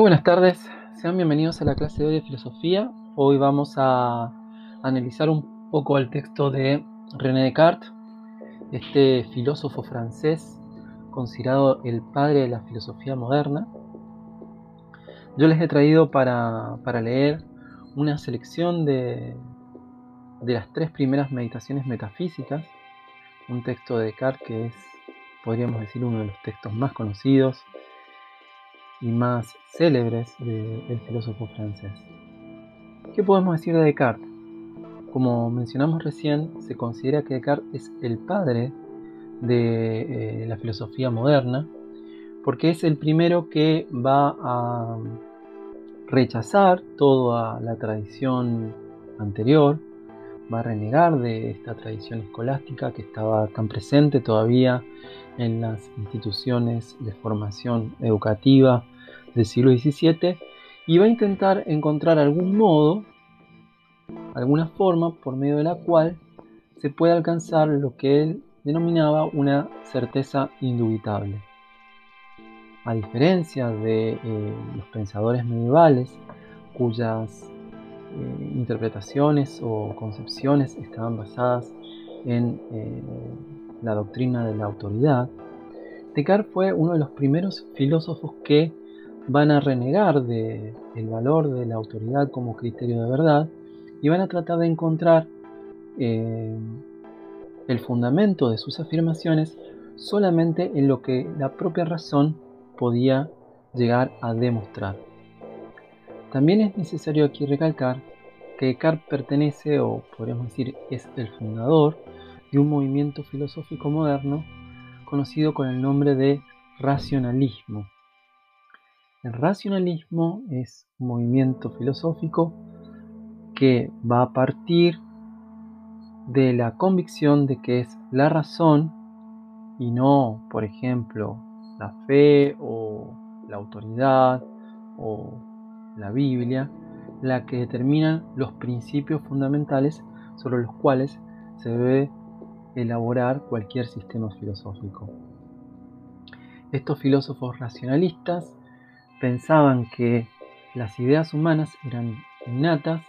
Muy buenas tardes, sean bienvenidos a la clase de hoy de filosofía. Hoy vamos a analizar un poco el texto de René Descartes, este filósofo francés considerado el padre de la filosofía moderna. Yo les he traído para, leer una selección de, de las tres primeras meditaciones metafísicas, un texto de Descartes que es, podríamos decir, uno de los textos más conocidos y más célebres del filósofo francés. ¿Qué podemos decir de Descartes? Como mencionamos recién, se considera que Descartes es el padre de eh, la filosofía moderna, porque es el primero que va a rechazar toda la tradición anterior, va a renegar de esta tradición escolástica que estaba tan presente todavía en las instituciones de formación educativa del siglo XVII y va a intentar encontrar algún modo, alguna forma por medio de la cual se pueda alcanzar lo que él denominaba una certeza indubitable. A diferencia de eh, los pensadores medievales, cuyas eh, interpretaciones o concepciones estaban basadas en eh, la doctrina de la autoridad, Descartes fue uno de los primeros filósofos que van a renegar del valor de la autoridad como criterio de verdad y van a tratar de encontrar eh, el fundamento de sus afirmaciones solamente en lo que la propia razón podía llegar a demostrar. También es necesario aquí recalcar que Descartes pertenece, o podríamos decir es el fundador, de un movimiento filosófico moderno conocido con el nombre de racionalismo. El racionalismo es un movimiento filosófico que va a partir de la convicción de que es la razón y no, por ejemplo, la fe o la autoridad o la Biblia, la que determina los principios fundamentales sobre los cuales se debe elaborar cualquier sistema filosófico. Estos filósofos racionalistas pensaban que las ideas humanas eran innatas,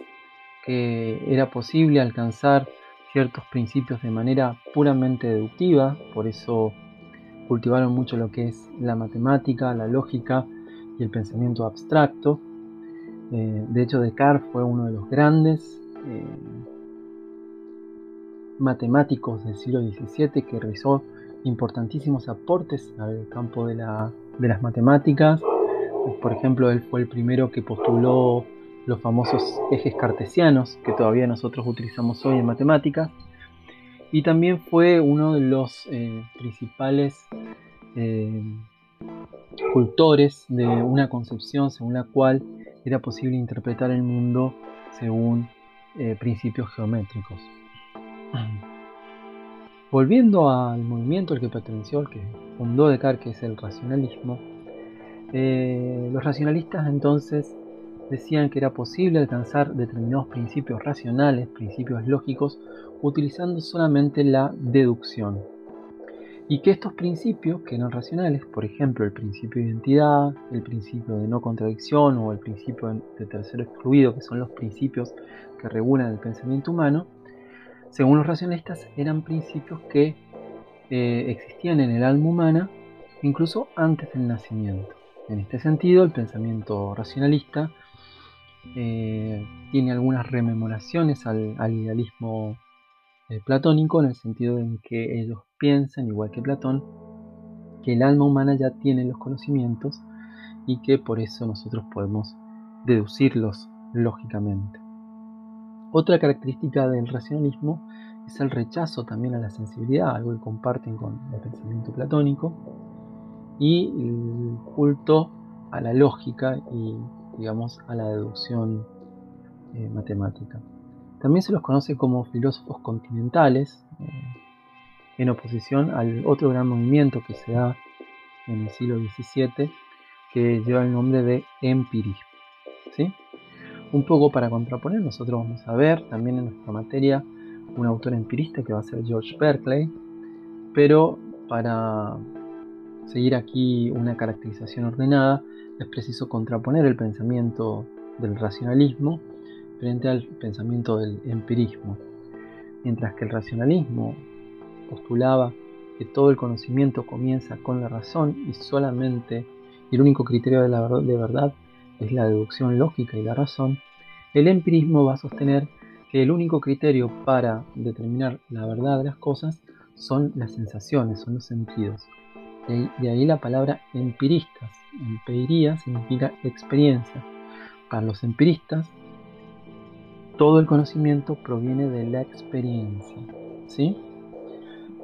que era posible alcanzar ciertos principios de manera puramente deductiva, por eso cultivaron mucho lo que es la matemática, la lógica y el pensamiento abstracto. Eh, de hecho, Descartes fue uno de los grandes eh, matemáticos del siglo XVII que realizó importantísimos aportes al campo de, de las matemáticas. Por ejemplo, él fue el primero que postuló los famosos ejes cartesianos que todavía nosotros utilizamos hoy en matemáticas. Y también fue uno de los eh, principales cultores de una concepción según la cual era posible interpretar el mundo según eh, principios geométricos. Volviendo al movimiento al que perteneció, al que fundó Descartes, que es el racionalismo, los racionalistas entonces decían que era posible alcanzar determinados principios racionales, principios lógicos, utilizando solamente la deducción. Y que estos principios, que eran racionales, por ejemplo el principio de identidad, el principio de no contradicción o el principio de tercero excluido, que son los principios que regulan el pensamiento humano, según los racionalistas eran principios que eh, existían en el alma humana incluso antes del nacimiento. En este sentido, el pensamiento racionalista eh, tiene algunas rememoraciones al, idealismo eh, platónico en el sentido en que ellos piensan, igual que Platón, que el alma humana ya tiene los conocimientos y que por eso nosotros podemos deducirlos lógicamente. Otra característica del racionalismo es el rechazo también a la sensibilidad, algo que comparten con el pensamiento platónico, y el culto a la lógica y digamos, a la deducción eh, matemática. También se los conoce como filósofos continentales, eh, en oposición al otro gran movimiento que se da en el siglo XVII, que lleva el nombre de empirismo. ¿sí? Un poco para contraponer, nosotros vamos a ver también en nuestra materia un autor empirista que va a ser George Berkeley, pero para seguir aquí una caracterización ordenada, es preciso contraponer el pensamiento del racionalismo frente al pensamiento del empirismo. Mientras que el racionalismo postulaba que todo el conocimiento comienza con la razón y solamente el único criterio de, verdad, de verdad es la deducción lógica y la razón, el empirismo va a sostener que el único criterio para determinar la verdad de las cosas son las sensaciones, son los sentidos. De ahí la palabra empiristas. Empiría significa experiencia. Para los empiristas, todo el conocimiento proviene de la experiencia. ¿sí?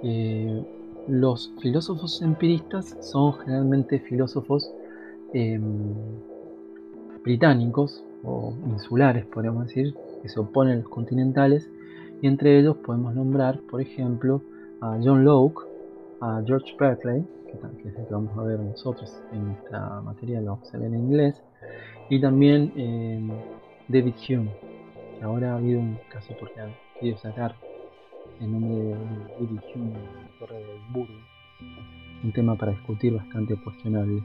Eh, los filósofos empiristas son generalmente filósofos em, británicos o insulares, podríamos decir, que se oponen a los continentales, y entre ellos podemos nombrar, por ejemplo, a John Locke, a George Berkeley, que, es el que vamos a ver nosotros en esta materia, lo vamos a en inglés, y también em, David Hume, ahora ha habido un caso porque han querido sacar el nombre de David Hume de la Torre de Burgo, un tema para discutir bastante cuestionable.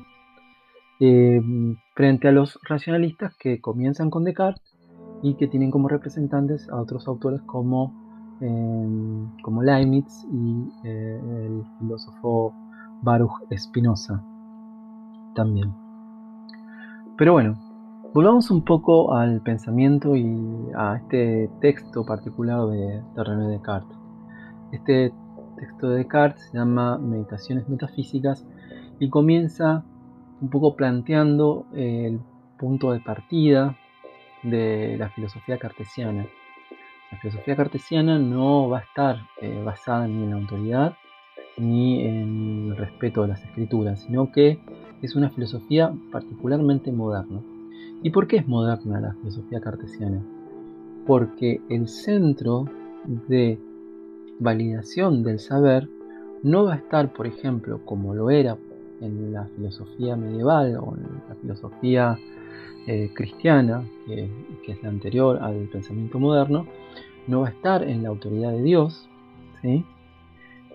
Em, frente a los racionalistas que comienzan con Descartes y que tienen como representantes a otros autores como, em, como Leibniz y eh, el filósofo Baruch Spinoza también. Pero bueno, volvamos un poco al pensamiento y a este texto particular de, René Descartes. Este texto de Descartes se llama Meditaciones Metafísicas y comienza un poco planteando el punto de partida de la filosofía cartesiana. La filosofía cartesiana no va a estar eh, basada ni en la autoridad ni en el respeto de las escrituras, sino que es una filosofía particularmente moderna. ¿Y por qué es moderna la filosofía cartesiana? Porque el centro de validación del saber no va a estar, por ejemplo, como lo era en la filosofía medieval o en la filosofía eh, cristiana, que, es la anterior al pensamiento moderno, no va a estar en la autoridad de Dios, ¿sí?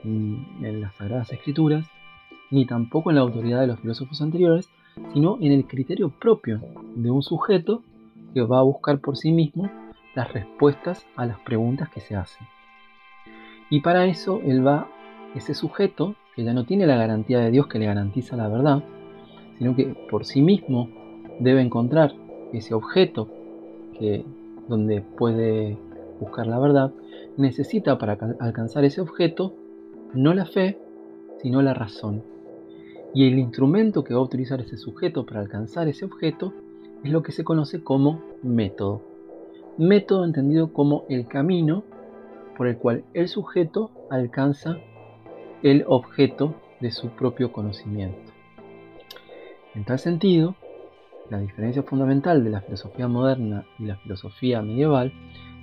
en las Sagradas Escrituras, ni tampoco en la autoridad de los filósofos anteriores, sino en el criterio propio de un sujeto que va a buscar por sí mismo las respuestas a las preguntas que se hacen. Y para eso él va, ese sujeto, que ya no tiene la garantía de Dios que le garantiza la verdad, sino que por sí mismo debe encontrar ese objeto que, donde puede buscar la verdad, necesita para alcanzar ese objeto no la fe, sino la razón. Y el instrumento que va a utilizar ese sujeto para alcanzar ese objeto es lo que se conoce como método. Método entendido como el camino por el cual el sujeto alcanza el objeto de su propio conocimiento. En tal sentido, la diferencia fundamental de la filosofía moderna y la filosofía medieval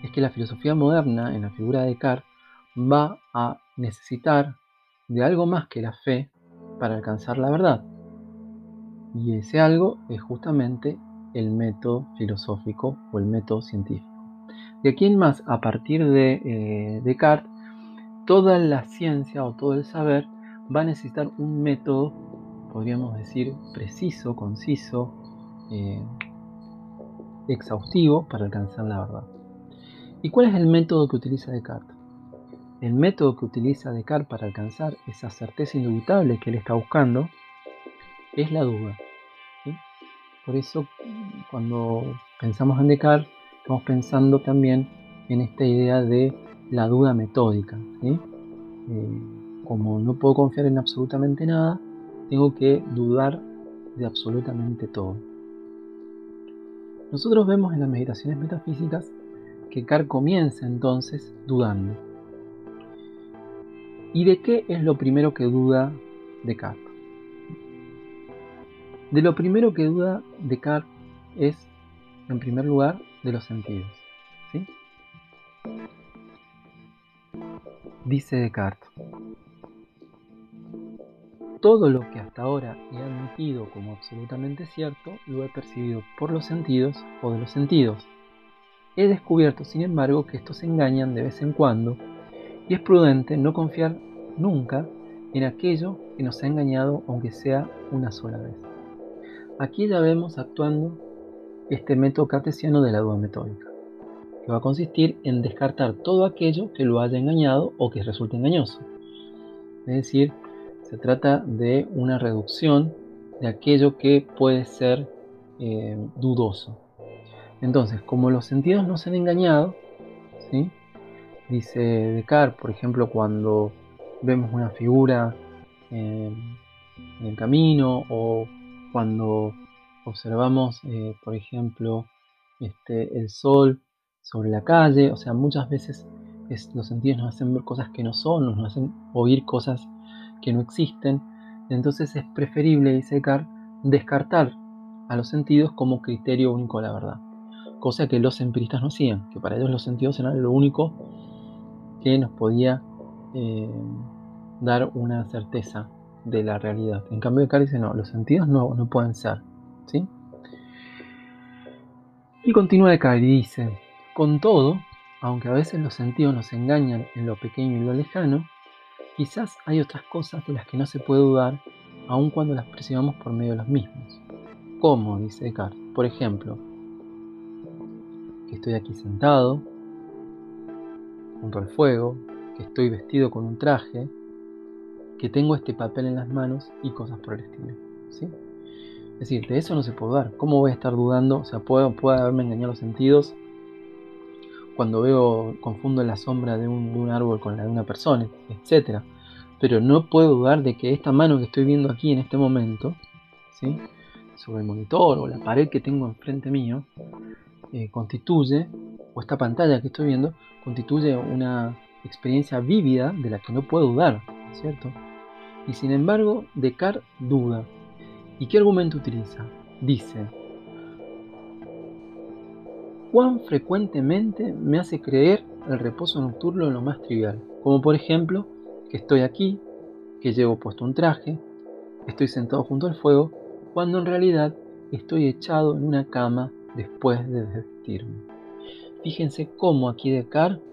es que la filosofía moderna, en la figura de Descartes, va a necesitar de algo más que la fe para alcanzar la verdad. Y ese algo es justamente el método filosófico o el método científico. De aquí en más, a partir de eh, Descartes, toda la ciencia o todo el saber va a necesitar un método, podríamos decir, preciso, conciso, eh, exhaustivo para alcanzar la verdad. ¿Y cuál es el método que utiliza Descartes? El método que utiliza Descartes para alcanzar esa certeza indubitable que él está buscando es la duda. Por eso, cuando pensamos en Descartes, estamos pensando también en esta idea de la duda metódica. Eh, como no puedo confiar en absolutamente nada, tengo que dudar de absolutamente todo. Nosotros vemos en las meditaciones metafísicas que Carr comienza entonces dudando. ¿Y de qué es lo primero que duda Descartes? De lo primero que duda Descartes es, en primer lugar, de los sentidos. ¿sí? Dice Descartes, todo lo que hasta ahora he admitido como absolutamente cierto lo he percibido por los sentidos o de los sentidos. He descubierto, sin embargo, que estos engañan de vez en cuando y es prudente no confiar nunca en aquello que nos ha engañado aunque sea una sola vez. aquí ya vemos actuando este método cartesiano de la duda metódica, que va a consistir en descartar todo aquello que lo haya engañado o que resulte engañoso. Es decir, se trata de una reducción de aquello que puede ser eh, dudoso. Entonces, como los sentidos no se han engañado, ¿sí? Dice Descartes, por ejemplo, cuando vemos una figura en, el camino o cuando observamos, eh, por ejemplo, este, el sol sobre la calle, o sea, muchas veces los sentidos nos hacen ver cosas que no son, nos hacen oír cosas que no existen, entonces es preferible, dice Descartes, descartar a los sentidos como criterio único de la verdad, cosa que los empiristas no hacían, que para ellos los sentidos eran lo único que nos podía eh, dar una certeza de la realidad. En cambio, Descartes dice, no, los sentidos no, no pueden ser. ¿sí? Y continúa Descartes y dice, con todo, aunque a veces los sentidos nos engañan en lo pequeño y lo lejano, quizás hay otras cosas de las que no se puede dudar, aun cuando las percibamos por medio de los mismos. ¿Cómo? dice Descartes. Por ejemplo, que estoy aquí sentado, junto al fuego, que estoy vestido con un traje, que tengo este papel en las manos y cosas por el estilo. ¿sí? Es decir, de eso no se puede dar. ¿Cómo voy a estar dudando? O sea, puede, puede haberme engañado los sentidos cuando veo, confundo la sombra de un, de un árbol con la de una persona, etc. Pero no puedo dudar de que esta mano que estoy viendo aquí en este momento, ¿sí? sobre el monitor o la pared que tengo enfrente mío, eh, constituye, o esta pantalla que estoy viendo, constituye una experiencia vívida de la que no puedo dudar, ¿cierto? Y sin embargo, Descartes duda. ¿Y qué argumento utiliza? Dice, cuán frecuentemente me hace creer el reposo nocturno en lo más trivial, como por ejemplo que estoy aquí, que llevo puesto un traje, estoy sentado junto al fuego, cuando en realidad estoy echado en una cama después de desvestirme. Fíjense cómo aquí Descartes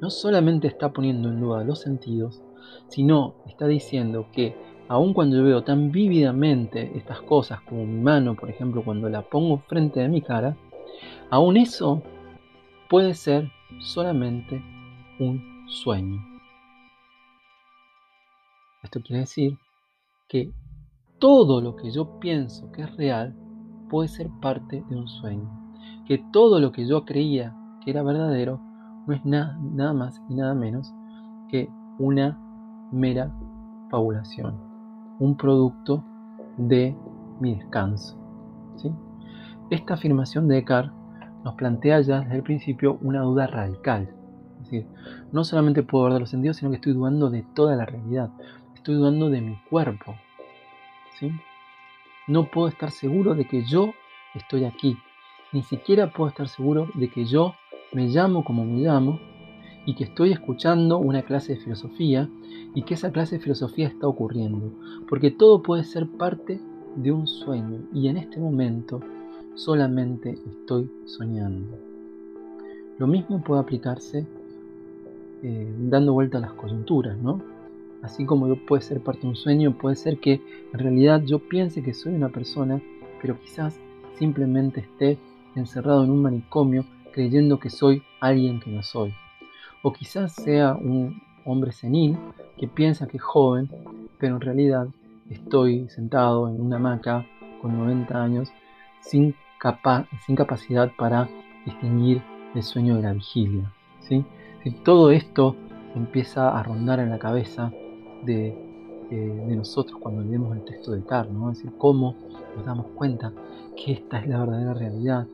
no solamente está poniendo en duda los sentidos, sino está diciendo que aun cuando yo veo tan vívidamente estas cosas como mi mano, por ejemplo, cuando la pongo frente de mi cara, aún eso puede ser solamente un sueño. Esto quiere decir que todo lo que yo pienso que es real puede ser parte de un sueño. Que todo lo que yo creía era verdadero no es nada más y nada menos que una mera fabulación, un producto de mi descanso. Esta afirmación de Descartes nos plantea ya desde el principio una duda radical. Es decir, no solamente puedo ver los sentidos, sino que estoy dudando de toda la realidad. Estoy dudando de mi cuerpo. ¿sí? No puedo estar seguro de que yo estoy aquí. Ni siquiera puedo estar seguro de que yo me llamo como me llamo y que estoy escuchando una clase de filosofía y que esa clase de filosofía está ocurriendo. Porque todo puede ser parte de un sueño y en este momento solamente estoy soñando. Lo mismo puede aplicarse eh, dando vuelta a las coyunturas, ¿no? Así como yo puede ser parte de un sueño, puede ser que en realidad yo piense que soy una persona, pero quizás simplemente esté encerrado en un manicomio creyendo que soy alguien que no soy. O quizás sea un hombre senil que piensa que es joven, pero en realidad estoy sentado en una hamaca con 90 años sin, sin capacidad para distinguir el sueño de la vigilia. ¿sí? Si todo esto empieza a rondar en la cabeza de, de nosotros cuando leemos el texto de Carl, ¿no? es decir, cómo nos damos cuenta que esta es la verdadera realidad.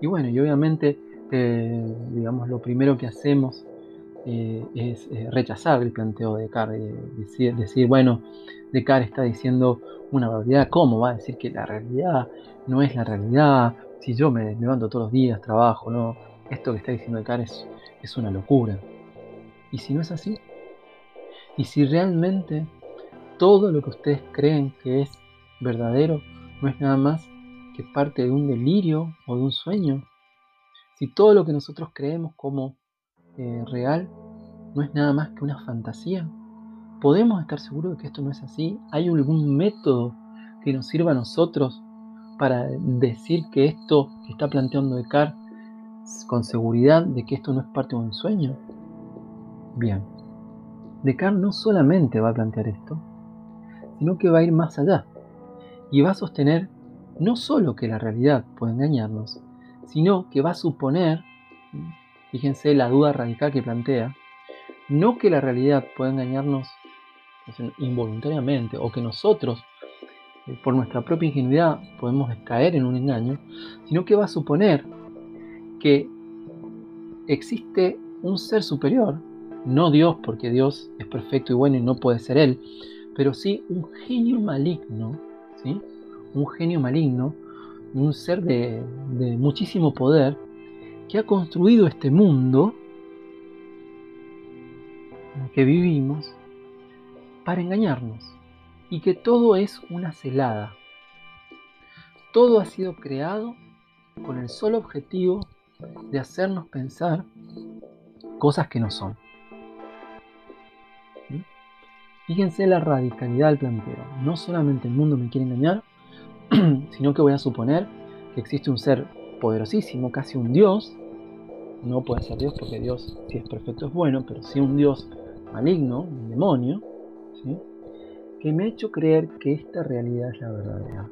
Y bueno, y obviamente, eh, digamos, lo primero que hacemos eh, es eh, rechazar el planteo de Descartes, decir, decir, bueno, Descartes está diciendo una realidad, ¿cómo va a decir que la realidad no es la realidad? Si yo me levanto todos los días, trabajo, ¿no? Esto que está diciendo Descartes es, es una locura. ¿Y si no es así? ¿Y si realmente todo lo que ustedes creen que es verdadero no es nada más que parte de un delirio o de un sueño? Si todo lo que nosotros creemos como eh, real no es nada más que una fantasía, ¿podemos estar seguros de que esto no es así? ¿Hay algún método que nos sirva a nosotros para decir que esto que está planteando Descartes con seguridad de que esto no es parte de un sueño? Bien, Descartes no solamente va a plantear esto, sino que va a ir más allá y va a sostener no solo que la realidad puede engañarnos, sino que va a suponer, fíjense la duda radical que plantea, no que la realidad pueda engañarnos involuntariamente o que nosotros eh, por nuestra propia ingenuidad podemos caer en un engaño, sino que va a suponer que existe un ser superior, no Dios, porque Dios es perfecto y bueno y no puede ser Él, pero sí un genio maligno, ¿sí? un genio maligno, un ser de, muchísimo poder, que ha construido este mundo en el que vivimos para engañarnos y que todo es una celada. Todo ha sido creado con el solo objetivo de hacernos pensar cosas que no son. ¿Mm? Fíjense la radicalidad del planteo. No solamente el mundo me quiere engañar, sino que voy a suponer que existe un ser poderosísimo, casi un dios. No puede ser Dios porque Dios, si es perfecto, es bueno, pero sí un Dios maligno, un demonio, que me ha hecho creer que esta realidad es la verdadera.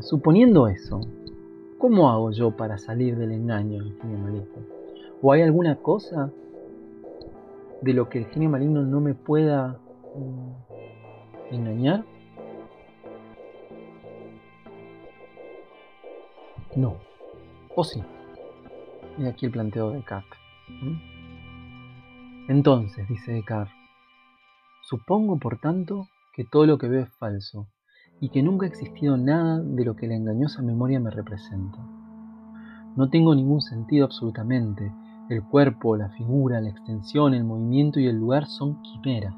Suponiendo eso, ¿cómo hago yo para salir del engaño del genio maligno? ¿O hay alguna cosa de lo que el genio maligno no me pueda mm, engañar? No. ¿O sí? Y aquí el planteo de Descartes. Entonces, dice Descartes, supongo por tanto que todo lo que veo es falso y que nunca ha existido nada de lo que la engañosa memoria me representa. No tengo ningún sentido absolutamente. El cuerpo, la figura, la extensión, el movimiento y el lugar son quimeras.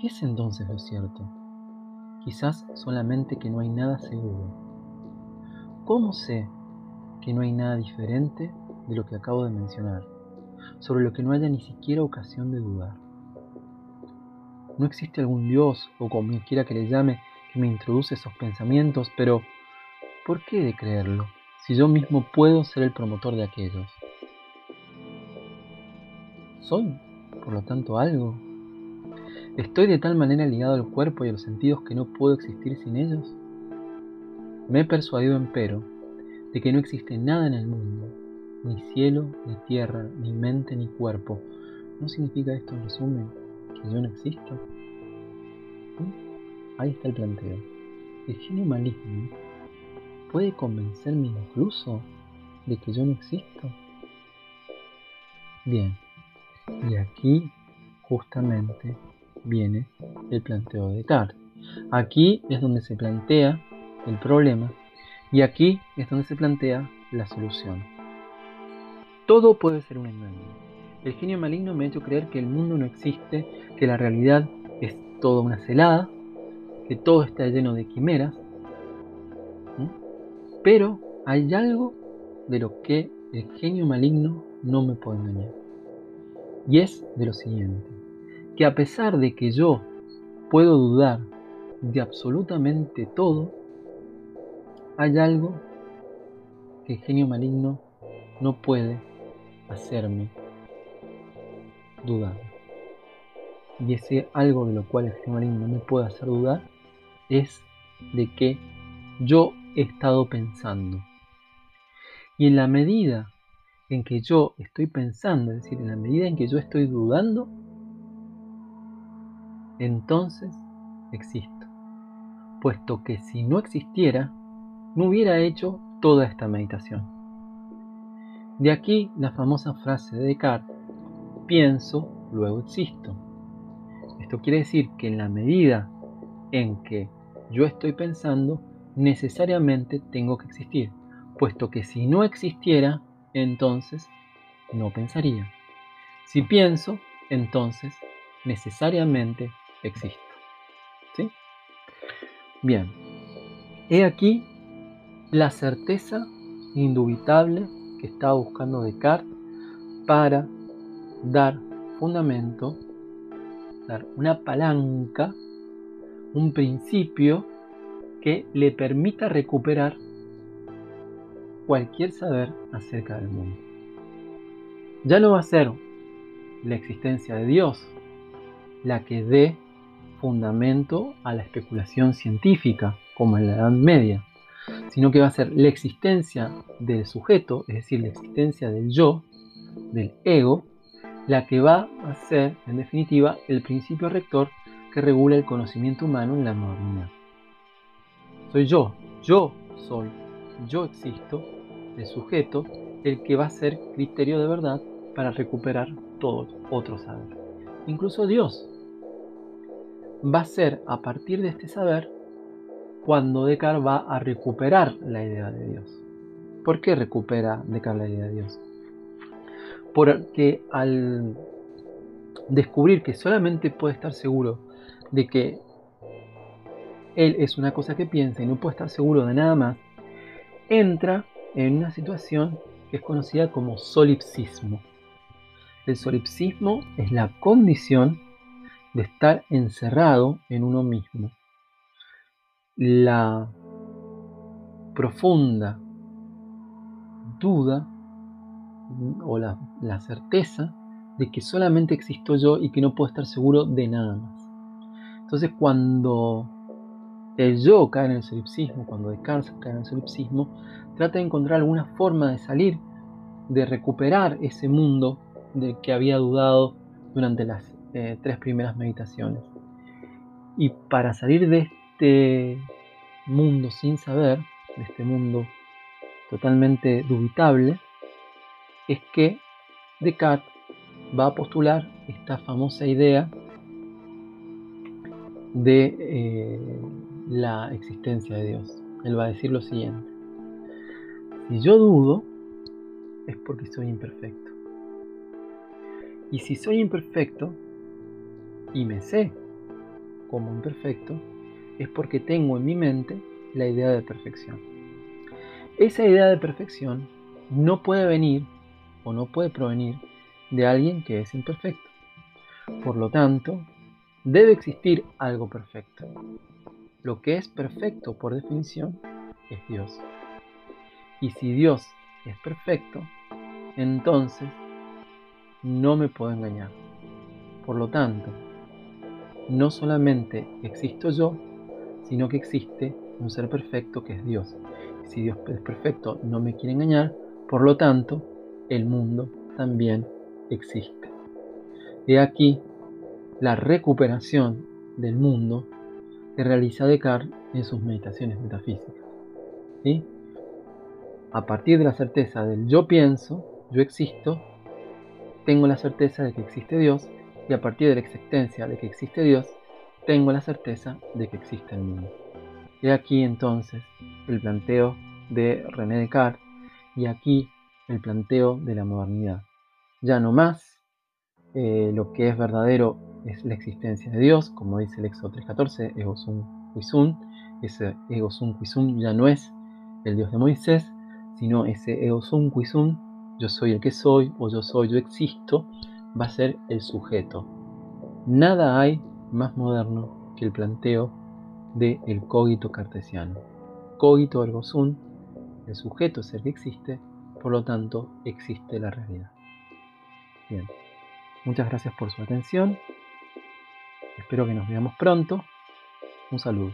¿Qué es entonces lo cierto? Quizás solamente que no hay nada seguro. ¿Cómo sé que no hay nada diferente de lo que acabo de mencionar, sobre lo que no haya ni siquiera ocasión de dudar? No existe algún Dios, o como quiera que le llame, que me introduce esos pensamientos, pero ¿por qué de creerlo si yo mismo puedo ser el promotor de aquellos? ¿Soy, por lo tanto, algo? ¿Estoy de tal manera ligado al cuerpo y a los sentidos que no puedo existir sin ellos? Me he persuadido, empero, de que no existe nada en el mundo, ni cielo, ni tierra, ni mente, ni cuerpo. ¿No significa esto, en resumen, que yo no existo? Ahí está el planteo. El genio maligno puede convencerme incluso de que yo no existo. Bien, y aquí justamente viene el planteo de Descartes. Aquí es donde se plantea el problema y aquí es donde se plantea la solución. Todo puede ser un engaño. El genio maligno me ha hecho creer que el mundo no existe, que la realidad es toda una celada, que todo está lleno de quimeras. Pero hay algo de lo que el genio maligno no me puede engañar. Y es de lo siguiente, que a pesar de que yo puedo dudar de absolutamente todo, hay algo que el genio maligno no puede hacerme dudar. Y ese algo de lo cual el genio maligno no me puede hacer dudar es de que yo he estado pensando. Y en la medida en que yo estoy pensando, es decir, en la medida en que yo estoy dudando, entonces existo. Puesto que si no existiera, no hubiera hecho toda esta meditación. De aquí la famosa frase de Descartes, pienso, luego existo. Esto quiere decir que en la medida en que yo estoy pensando, necesariamente tengo que existir, puesto que si no existiera, entonces no pensaría. Si pienso, entonces necesariamente existo. ¿Sí? Bien, he aquí la certeza indubitable que estaba buscando Descartes para dar fundamento, dar una palanca, un principio que le permita recuperar cualquier saber acerca del mundo. Ya no va a ser la existencia de Dios la que dé fundamento a la especulación científica, como en la Edad Media, sino que va a ser la existencia del sujeto, es decir, la existencia del yo, del ego, la que va a ser, en definitiva, el principio rector que regula el conocimiento humano en la modernidad. Soy yo, yo soy, yo existo, el sujeto, el que va a ser criterio de verdad para recuperar todo otro saber. Incluso Dios va a ser a partir de este saber cuando Descartes va a recuperar la idea de Dios. ¿Por qué recupera Descartes la idea de Dios? Porque al descubrir que solamente puede estar seguro de que él es una cosa que piensa y no puede estar seguro de nada más, entra en una situación que es conocida como solipsismo. El solipsismo es la condición de estar encerrado en uno mismo la profunda duda o la, certeza de que solamente existo yo y que no puedo estar seguro de nada más. Entonces cuando el yo cae en el solipsismo, cuando Descartes cae en el solipsismo, trata de encontrar alguna forma de salir, de recuperar ese mundo del que había dudado durante las eh, tres primeras meditaciones. Y para salir de este mundo sin saber, de este mundo totalmente dubitable, es que Descartes va a postular esta famosa idea de eh, la existencia de Dios. Él va a decir lo siguiente. Si yo dudo, es porque soy imperfecto. Y si soy imperfecto, y me sé como imperfecto, es porque tengo en mi mente la idea de perfección. Esa idea de perfección no puede venir o no puede provenir de alguien que es imperfecto. Por lo tanto, debe existir algo perfecto. Lo que es perfecto por definición es Dios. Y si Dios es perfecto, entonces no me puedo engañar. Por lo tanto, no solamente existo yo, sino que existe un ser perfecto que es Dios. Si Dios es perfecto, no me quiere engañar, por lo tanto, el mundo también existe. He aquí la recuperación del mundo que realiza Descartes en sus meditaciones metafísicas. A partir de la certeza del yo pienso, yo existo, tengo la certeza de que existe Dios y a partir de la existencia de que existe Dios, tengo la certeza de que existe el mundo. He aquí entonces el planteo de René Descartes y aquí el planteo de la modernidad. Ya no más eh, lo que es verdadero es la existencia de Dios, como dice el Éxodo 3.14, ego sum quisum. Ese ego sum quisum ya no es el Dios de Moisés, sino ese ego sum quisum, yo soy el que soy o yo soy, yo existo, va a ser el sujeto. Nada hay más moderno que el planteo del el cogito cartesiano. Cogito ergo sum, el sujeto es el que existe, por lo tanto existe la realidad. Bien, muchas gracias por su atención. Espero que nos veamos pronto. Un saludo.